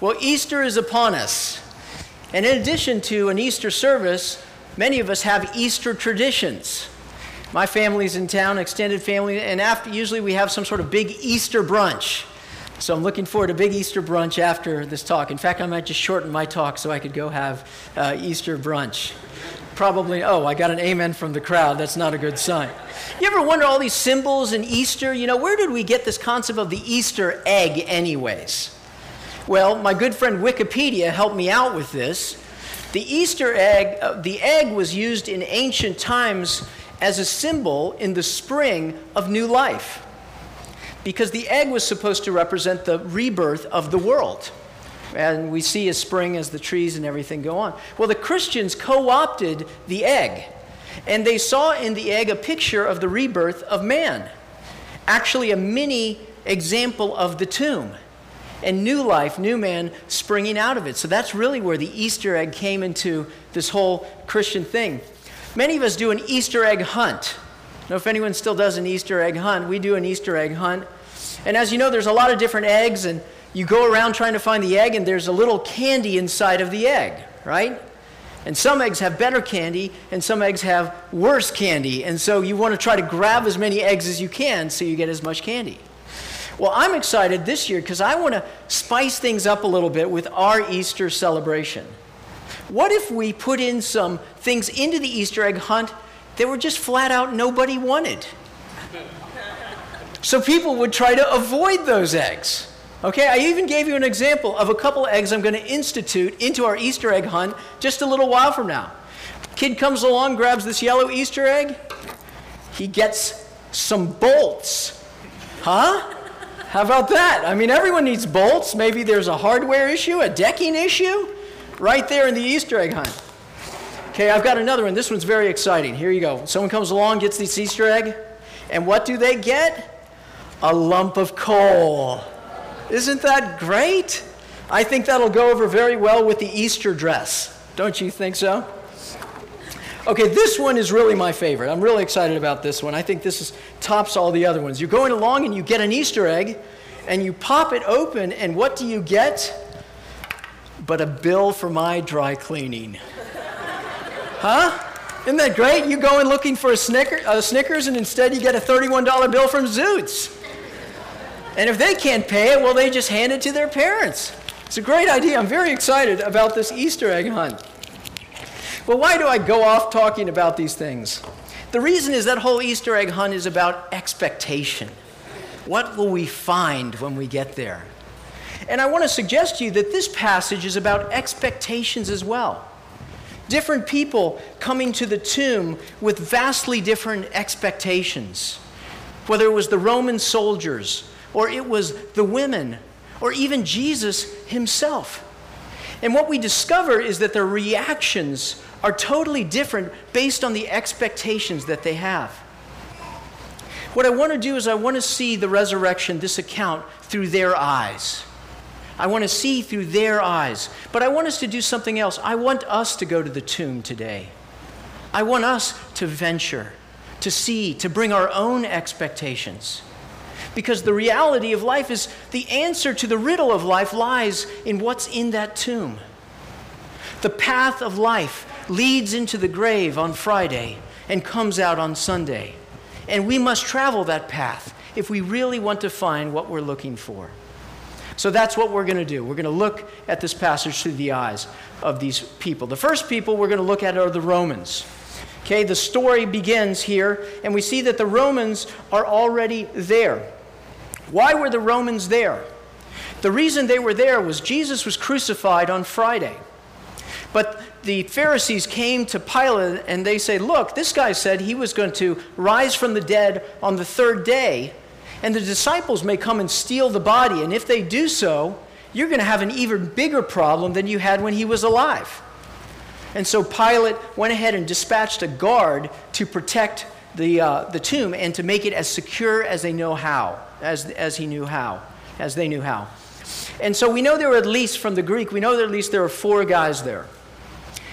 Well, Easter is upon us. And in addition to an Easter service, many of us have Easter traditions. My family's in town, extended family, and after usually we have some sort of big Easter brunch. So I'm looking forward to big Easter brunch after this talk. In fact, I might just shorten my talk so I could go have uh, Easter brunch. Probably, oh, I got an amen from the crowd. That's not a good sign. You ever wonder all these symbols in Easter? You know, where did we get this concept of the Easter egg, anyways? Well, my good friend Wikipedia helped me out with this. The Easter egg, uh, the egg was used in ancient times as a symbol in the spring of new life because the egg was supposed to represent the rebirth of the world. And we see a spring as the trees and everything go on. Well, the Christians co opted the egg, and they saw in the egg a picture of the rebirth of man, actually, a mini example of the tomb. And new life, new man springing out of it. So that's really where the Easter egg came into this whole Christian thing. Many of us do an Easter egg hunt. Know if anyone still does an Easter egg hunt. We do an Easter egg hunt. And as you know, there's a lot of different eggs, and you go around trying to find the egg, and there's a little candy inside of the egg, right? And some eggs have better candy, and some eggs have worse candy. And so you want to try to grab as many eggs as you can so you get as much candy. Well, I'm excited this year because I want to spice things up a little bit with our Easter celebration. What if we put in some things into the Easter egg hunt that were just flat out nobody wanted? So people would try to avoid those eggs. Okay, I even gave you an example of a couple eggs I'm going to institute into our Easter egg hunt just a little while from now. Kid comes along, grabs this yellow Easter egg. He gets some bolts. Huh? How about that? I mean, everyone needs bolts. Maybe there's a hardware issue, a decking issue, right there in the Easter egg hunt. Okay, I've got another one. This one's very exciting. Here you go. Someone comes along, gets this Easter egg, and what do they get? a lump of coal. Isn't that great? I think that'll go over very well with the Easter dress. Don't you think so? Okay, this one is really my favorite. I'm really excited about this one. I think this is, tops all the other ones. You're going along and you get an Easter egg and you pop it open, and what do you get? But a bill for my dry cleaning. Huh? Isn't that great? You go in looking for a, Snicker, a Snickers, and instead you get a $31 bill from Zoots. And if they can't pay it, well, they just hand it to their parents. It's a great idea. I'm very excited about this Easter egg hunt. But why do I go off talking about these things? The reason is that whole Easter egg hunt is about expectation. What will we find when we get there? And I want to suggest to you that this passage is about expectations as well. Different people coming to the tomb with vastly different expectations. Whether it was the Roman soldiers or it was the women, or even Jesus himself. And what we discover is that their reactions are totally different based on the expectations that they have. What I want to do is, I want to see the resurrection, this account, through their eyes. I want to see through their eyes. But I want us to do something else. I want us to go to the tomb today. I want us to venture, to see, to bring our own expectations. Because the reality of life is the answer to the riddle of life lies in what's in that tomb. The path of life leads into the grave on Friday and comes out on Sunday. And we must travel that path if we really want to find what we're looking for. So that's what we're going to do. We're going to look at this passage through the eyes of these people. The first people we're going to look at are the Romans. Okay, the story begins here, and we see that the Romans are already there. Why were the Romans there? The reason they were there was Jesus was crucified on Friday. But the Pharisees came to Pilate and they say, Look, this guy said he was going to rise from the dead on the third day, and the disciples may come and steal the body. And if they do so, you're going to have an even bigger problem than you had when he was alive. And so Pilate went ahead and dispatched a guard to protect the, uh, the tomb and to make it as secure as they know how as, as he knew how, as they knew how. And so we know there were at least, from the Greek, we know that at least there were four guys there.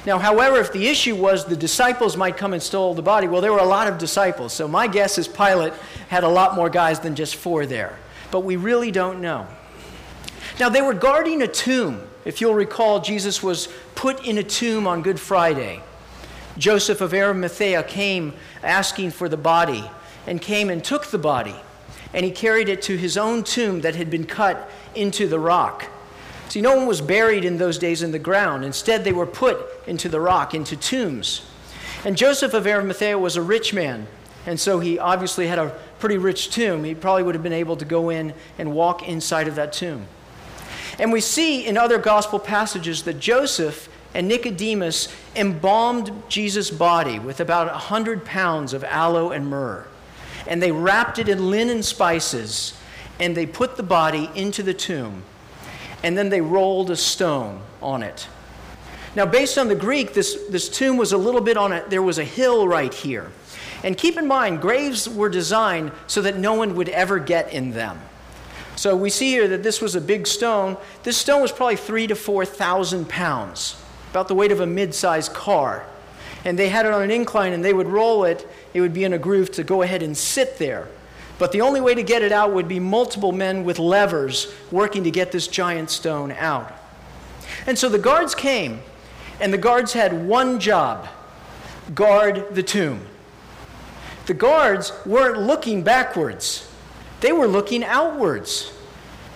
Now, however, if the issue was the disciples might come and steal the body, well, there were a lot of disciples. So my guess is Pilate had a lot more guys than just four there. But we really don't know. Now, they were guarding a tomb. If you'll recall, Jesus was put in a tomb on Good Friday. Joseph of Arimathea came asking for the body and came and took the body. And he carried it to his own tomb that had been cut into the rock. See, no one was buried in those days in the ground. Instead, they were put into the rock, into tombs. And Joseph of Arimathea was a rich man, and so he obviously had a pretty rich tomb. He probably would have been able to go in and walk inside of that tomb. And we see in other gospel passages that Joseph and Nicodemus embalmed Jesus' body with about 100 pounds of aloe and myrrh. And they wrapped it in linen spices, and they put the body into the tomb. And then they rolled a stone on it. Now, based on the Greek, this, this tomb was a little bit on it, there was a hill right here. And keep in mind, graves were designed so that no one would ever get in them. So we see here that this was a big stone. This stone was probably three to 4,000 pounds, about the weight of a mid sized car. And they had it on an incline and they would roll it. It would be in a groove to go ahead and sit there. But the only way to get it out would be multiple men with levers working to get this giant stone out. And so the guards came, and the guards had one job guard the tomb. The guards weren't looking backwards, they were looking outwards.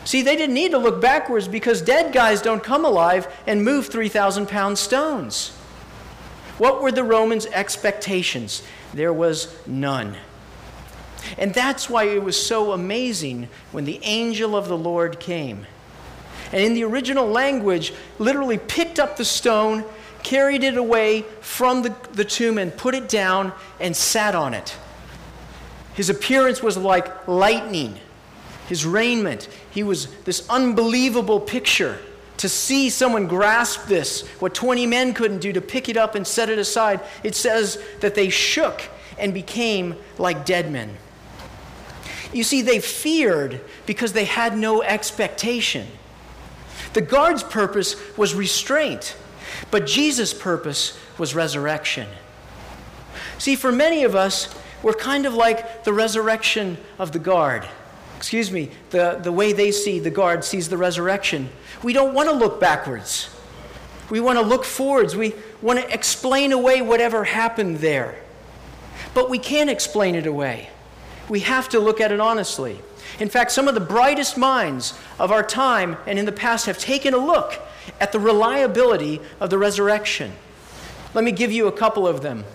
See, they didn't need to look backwards because dead guys don't come alive and move 3,000 pound stones. What were the Romans' expectations? There was none. And that's why it was so amazing when the angel of the Lord came. And in the original language, literally picked up the stone, carried it away from the, the tomb, and put it down and sat on it. His appearance was like lightning. His raiment, he was this unbelievable picture. To see someone grasp this, what 20 men couldn't do, to pick it up and set it aside, it says that they shook and became like dead men. You see, they feared because they had no expectation. The guard's purpose was restraint, but Jesus' purpose was resurrection. See, for many of us, we're kind of like the resurrection of the guard. Excuse me, the, the way they see the guard sees the resurrection. We don't want to look backwards. We want to look forwards. We want to explain away whatever happened there. But we can't explain it away. We have to look at it honestly. In fact, some of the brightest minds of our time and in the past have taken a look at the reliability of the resurrection. Let me give you a couple of them.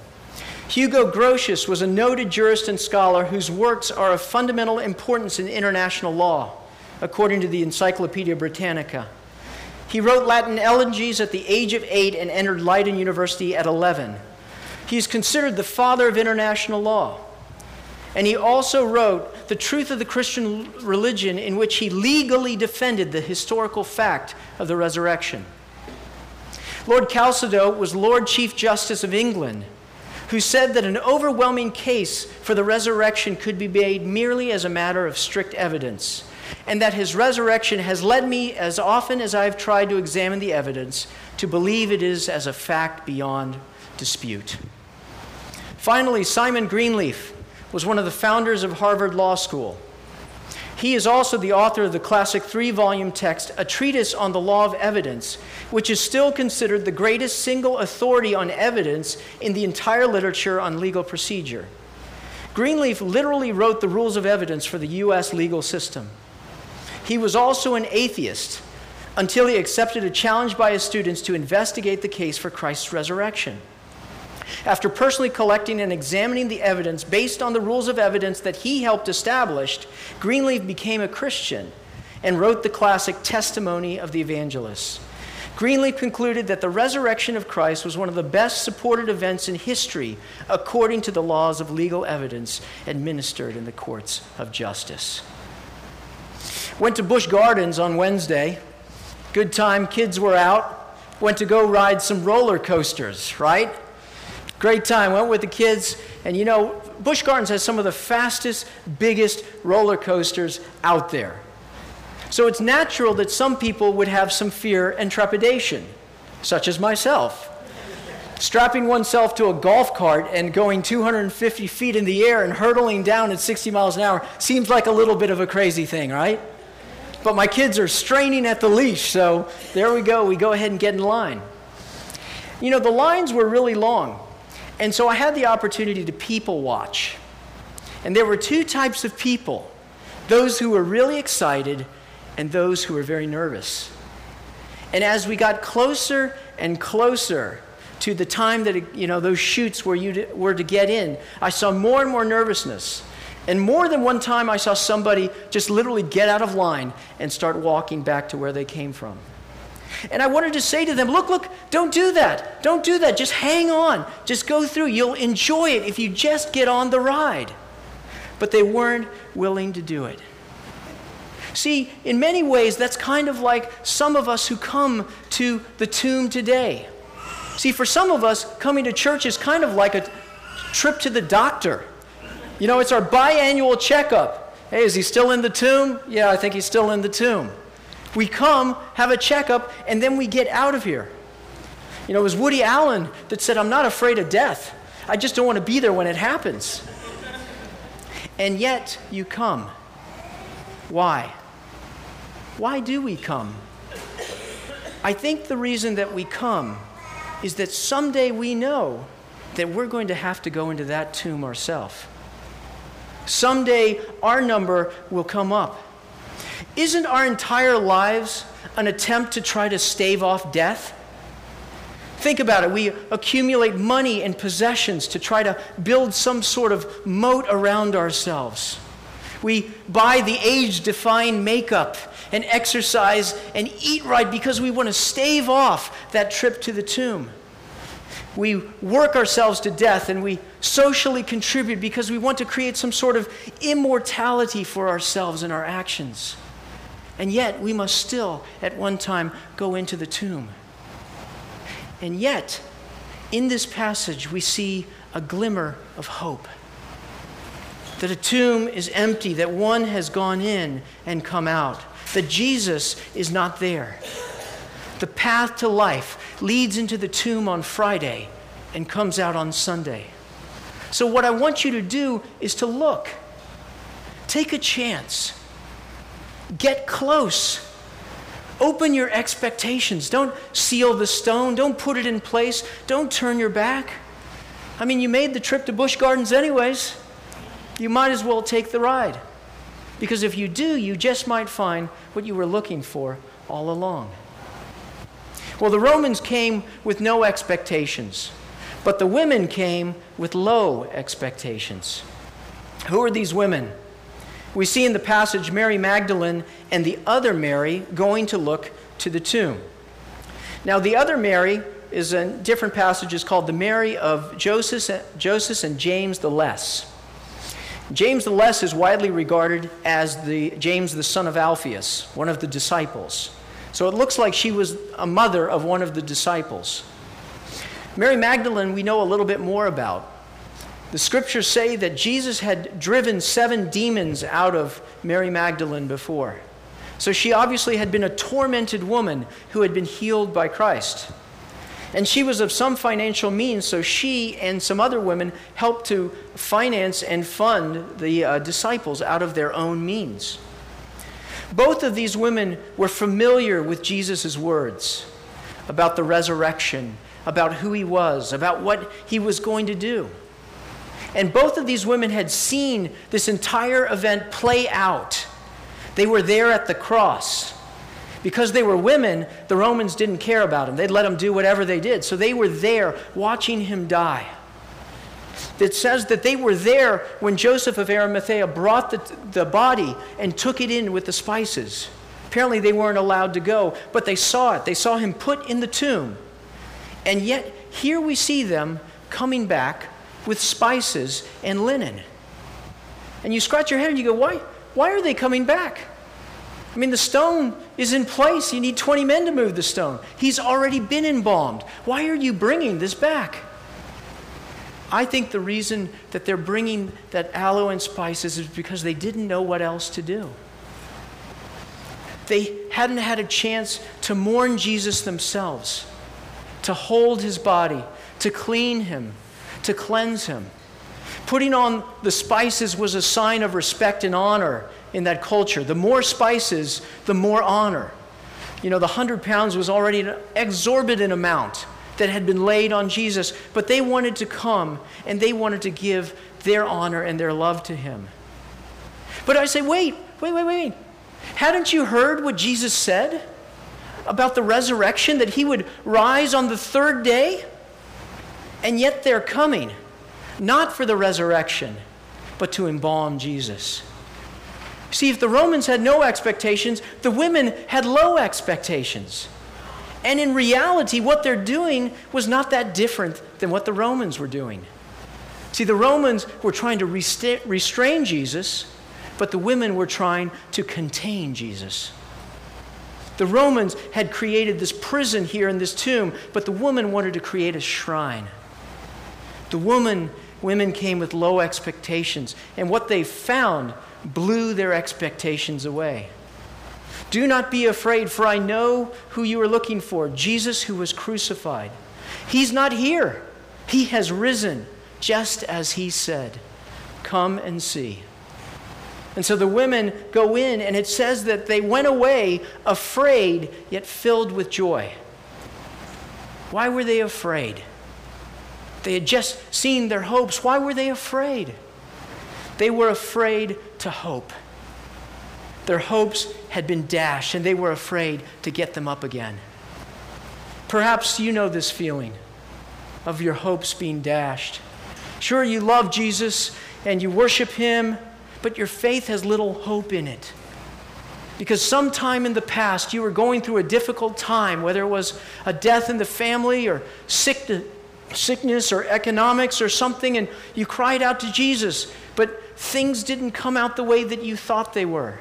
Hugo Grotius was a noted jurist and scholar whose works are of fundamental importance in international law, according to the Encyclopedia Britannica. He wrote Latin elegies at the age of eight and entered Leiden University at 11. He is considered the father of international law. And he also wrote The Truth of the Christian Religion, in which he legally defended the historical fact of the resurrection. Lord Chalcedon was Lord Chief Justice of England who said that an overwhelming case for the resurrection could be made merely as a matter of strict evidence, and that his resurrection has led me, as often as I have tried to examine the evidence, to believe it is as a fact beyond dispute. Finally, Simon Greenleaf was one of the founders of Harvard Law School. He is also the author of the classic three volume text, A Treatise on the Law of Evidence, which is still considered the greatest single authority on evidence in the entire literature on legal procedure. Greenleaf literally wrote the rules of evidence for the U.S. legal system. He was also an atheist until he accepted a challenge by his students to investigate the case for Christ's resurrection. After personally collecting and examining the evidence based on the rules of evidence that he helped establish, Greenleaf became a Christian and wrote the classic Testimony of the Evangelists. Greenleaf concluded that the resurrection of Christ was one of the best supported events in history according to the laws of legal evidence administered in the courts of justice. Went to Busch Gardens on Wednesday. Good time, kids were out. Went to go ride some roller coasters, right? Great time. Went with the kids. And you know, Busch Gardens has some of the fastest, biggest roller coasters out there. So it's natural that some people would have some fear and trepidation, such as myself. Strapping oneself to a golf cart and going 250 feet in the air and hurtling down at 60 miles an hour seems like a little bit of a crazy thing, right? but my kids are straining at the leash, so there we go. We go ahead and get in line. You know, the lines were really long, and so I had the opportunity to people watch. And there were two types of people those who were really excited and those who were very nervous. And as we got closer and closer to the time that you know those chutes where you were to get in, I saw more and more nervousness. And more than one time, I saw somebody just literally get out of line and start walking back to where they came from. And I wanted to say to them, look, look, don't do that. Don't do that. Just hang on. Just go through. You'll enjoy it if you just get on the ride but they weren't willing to do it. See, in many ways, that's kind of like some of us who come to the tomb today. See, for some of us, coming to church is kind of like a trip to the doctor. You know, it's our biannual checkup. Hey, is he still in the tomb? Yeah, I think he's still in the tomb. We come, have a checkup, and then we get out of here. You know, it was Woody Allen that said, I'm not afraid of death. I just don't want to be there when it happens and yet you come. Why? Why do we come? I think the reason that we come is that someday we know that we're going to have to go into that tomb ourselves. Someday our number will come up. Isn't our entire lives an attempt to try to stave off death? Think about it. We accumulate money and possessions to try to build some sort of moat around ourselves. We buy the age defying makeup and exercise and eat right because we want to stave off that trip to the tomb. We work ourselves to death and we socially contribute because we want to create some sort of immortality for ourselves and our actions. And yet, we must still, at one time, go into the tomb. And yet, in this passage, we see a glimmer of hope. That a tomb is empty, that one has gone in and come out, that Jesus is not there. The path to life leads into the tomb on Friday and comes out on Sunday. So, what I want you to do is to look, take a chance, get close Open your expectations. Don't seal the stone. Don't put it in place. Don't turn your back. I mean, you made the trip to Busch Gardens anyways. You might as well take the ride. Because if you do, you just might find what you were looking for all along. Well, the Romans came with no expectations, but the women came with low expectations. Who are these women? We see in the passage Mary Magdalene and the other Mary going to look to the tomb. Now, the other Mary is in different passages called the Mary of Joseph, Joseph and James the Less. James the Less is widely regarded as the James the son of Alphaeus, one of the disciples. So it looks like she was a mother of one of the disciples. Mary Magdalene, we know a little bit more about. The scriptures say that Jesus had driven seven demons out of Mary Magdalene before. So she obviously had been a tormented woman who had been healed by Christ. And she was of some financial means, so she and some other women helped to finance and fund the uh, disciples out of their own means. Both of these women were familiar with Jesus' words about the resurrection, about who he was, about what he was going to do. And both of these women had seen this entire event play out. They were there at the cross. Because they were women, the Romans didn't care about them. They'd let them do whatever they did. So they were there watching him die. It says that they were there when Joseph of Arimathea brought the, the body and took it in with the spices. Apparently, they weren't allowed to go, but they saw it. They saw him put in the tomb. And yet, here we see them coming back with spices and linen. And you scratch your head and you go, why, why are they coming back? I mean, the stone is in place. You need 20 men to move the stone. He's already been embalmed. Why are you bringing this back? I think the reason that they're bringing that aloe and spices is because they didn't know what else to do. They hadn't had a chance to mourn Jesus themselves, to hold his body, to clean him, to cleanse him. Putting on the spices was a sign of respect and honor in that culture. The more spices, the more honor. You know, the hundred pounds was already an exorbitant amount that had been laid on Jesus, but they wanted to come and they wanted to give their honor and their love to him. But I say, wait, wait, wait, wait. Hadn't you heard what Jesus said about the resurrection, that he would rise on the third day? And yet they're coming, not for the resurrection, but to embalm Jesus. See, if the Romans had no expectations, the women had low expectations. And in reality, what they're doing was not that different than what the Romans were doing. See, the Romans were trying to restrain Jesus, but the women were trying to contain Jesus. The Romans had created this prison here in this tomb, but the woman wanted to create a shrine. The woman, women came with low expectations, and what they found blew their expectations away. Do not be afraid, for I know who you are looking for Jesus who was crucified. He's not here, he has risen, just as he said. Come and see. And so the women go in, and it says that they went away afraid, yet filled with joy. Why were they afraid? They had just seen their hopes. Why were they afraid? They were afraid to hope. Their hopes had been dashed, and they were afraid to get them up again. Perhaps you know this feeling of your hopes being dashed. Sure, you love Jesus and you worship Him, but your faith has little hope in it. Because sometime in the past you were going through a difficult time, whether it was a death in the family or sick, sickness or economics or something, and you cried out to Jesus, but things didn't come out the way that you thought they were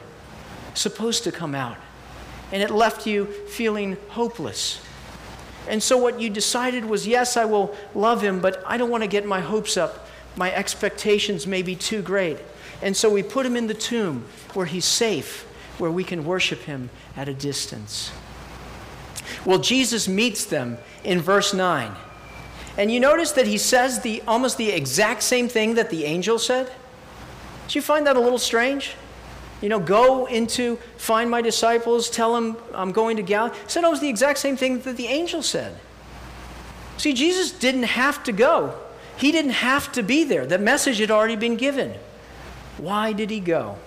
supposed to come out. And it left you feeling hopeless. And so, what you decided was yes, I will love him, but I don't want to get my hopes up. My expectations may be too great. And so, we put him in the tomb where he's safe, where we can worship him at a distance. Well, Jesus meets them in verse 9. And you notice that he says the, almost the exact same thing that the angel said? Do you find that a little strange? you know, go into, find my disciples, tell them I'm going to Galilee. Said almost the exact same thing that the angel said. See, Jesus didn't have to go. He didn't have to be there. The message had already been given. Why did he go?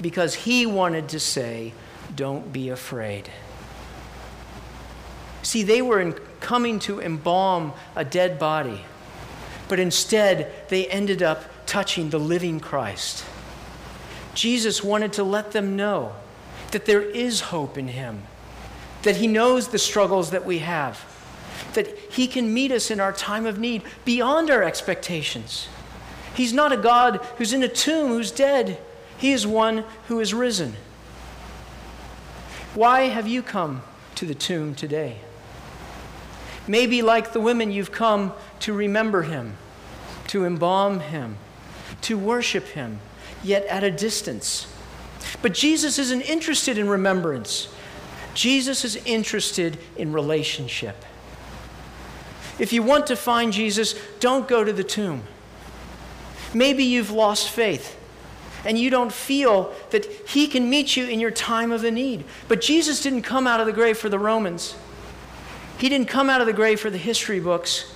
Because he wanted to say, Don't be afraid. See, they were in, coming to embalm a dead body, but instead they ended up touching the living Christ. Jesus wanted to let them know that there is hope in Him, that He knows the struggles that we have, that He can meet us in our time of need beyond our expectations. He's not a God who's in a tomb, who's dead. He is one who is risen. Why have you come to the tomb today? Maybe, like the women, you've come to remember Him, to embalm Him, to worship Him yet at a distance. But Jesus isn't interested in remembrance, Jesus is interested in relationship. If you want to find Jesus, don't go to the tomb. Maybe you've lost faith and you don't feel that He can meet you in your time of the need. But Jesus didn't come out of the grave for the Romans, He didn't come out of the grave for the history books.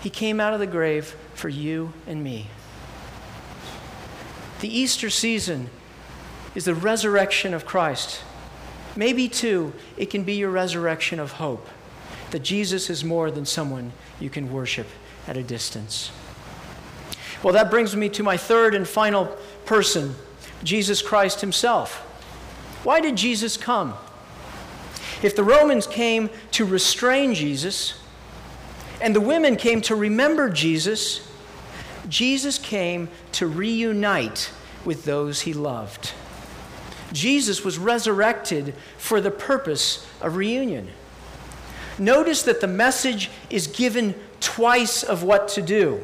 He came out of the grave for you and me. The Easter season is the resurrection of Christ. Maybe, too, it can be your resurrection of hope that Jesus is more than someone you can worship at a distance. Well, that brings me to my third and final person, Jesus Christ himself. Why did Jesus come? If the Romans came to restrain Jesus, and the women came to remember Jesus, Jesus came to reunite with those he loved. Jesus was resurrected for the purpose of reunion. Notice that the message is given twice of what to do.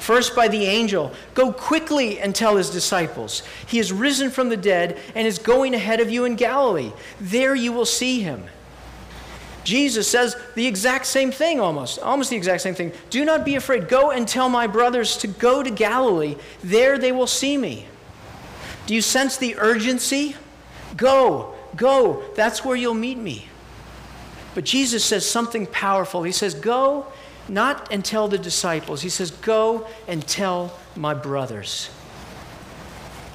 First, by the angel, go quickly and tell his disciples, He is risen from the dead and is going ahead of you in Galilee. There you will see him. Jesus says the exact same thing almost, almost the exact same thing. Do not be afraid. Go and tell my brothers to go to Galilee. There they will see me. Do you sense the urgency? Go, go. That's where you'll meet me. But Jesus says something powerful. He says, Go not and tell the disciples. He says, Go and tell my brothers.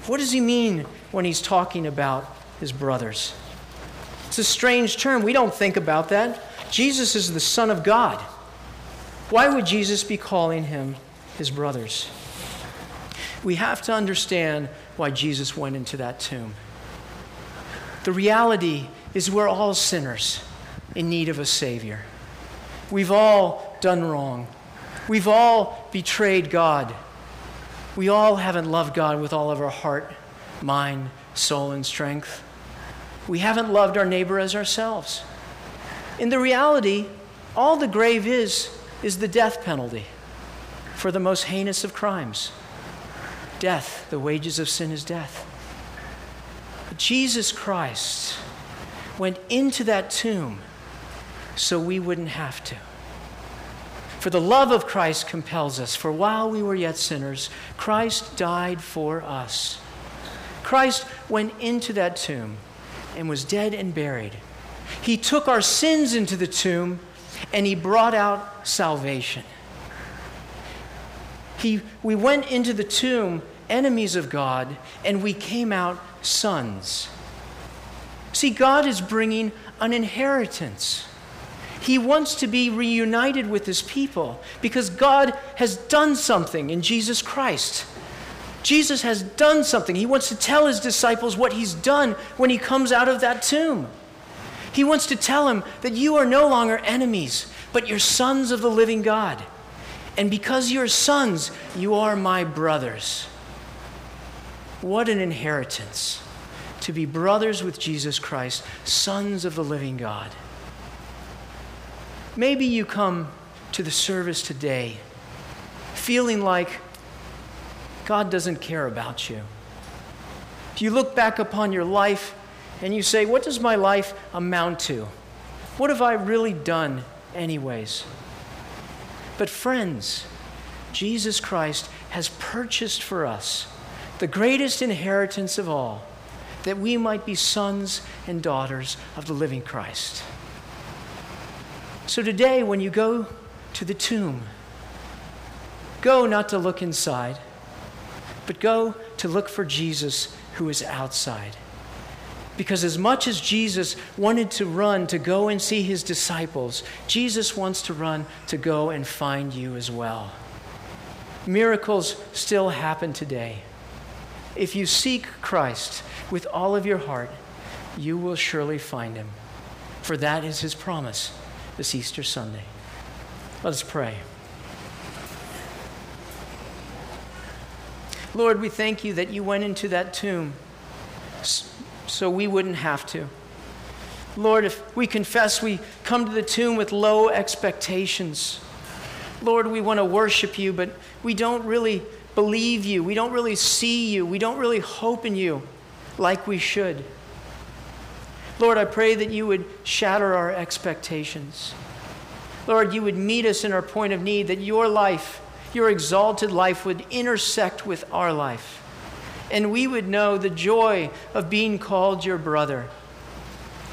What does he mean when he's talking about his brothers? It's a strange term. We don't think about that. Jesus is the Son of God. Why would Jesus be calling him his brothers? We have to understand why Jesus went into that tomb. The reality is, we're all sinners in need of a Savior. We've all done wrong. We've all betrayed God. We all haven't loved God with all of our heart, mind, soul, and strength. We haven't loved our neighbor as ourselves. In the reality, all the grave is, is the death penalty for the most heinous of crimes. Death, the wages of sin is death. But Jesus Christ went into that tomb so we wouldn't have to. For the love of Christ compels us, for while we were yet sinners, Christ died for us. Christ went into that tomb and was dead and buried. He took our sins into the tomb and he brought out salvation. He, we went into the tomb enemies of God and we came out sons. See, God is bringing an inheritance. He wants to be reunited with his people because God has done something in Jesus Christ. Jesus has done something. He wants to tell his disciples what he's done when he comes out of that tomb. He wants to tell them that you are no longer enemies, but you're sons of the living God. And because you're sons, you are my brothers. What an inheritance to be brothers with Jesus Christ, sons of the living God. Maybe you come to the service today feeling like God doesn't care about you. You look back upon your life and you say, What does my life amount to? What have I really done, anyways? But, friends, Jesus Christ has purchased for us the greatest inheritance of all, that we might be sons and daughters of the living Christ. So, today, when you go to the tomb, go not to look inside but go to look for Jesus who is outside. Because as much as Jesus wanted to run to go and see his disciples, Jesus wants to run to go and find you as well. Miracles still happen today. If you seek Christ with all of your heart, you will surely find him. For that is his promise this Easter Sunday. Let us pray. Lord, we thank you that you went into that tomb so we wouldn't have to. Lord, if we confess we come to the tomb with low expectations, Lord, we want to worship you, but we don't really believe you. We don't really see you. We don't really hope in you like we should. Lord, I pray that you would shatter our expectations. Lord, you would meet us in our point of need, that your life your exalted life would intersect with our life. And we would know the joy of being called your brother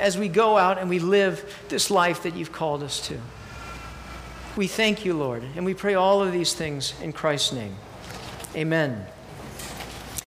as we go out and we live this life that you've called us to. We thank you, Lord, and we pray all of these things in Christ's name. Amen.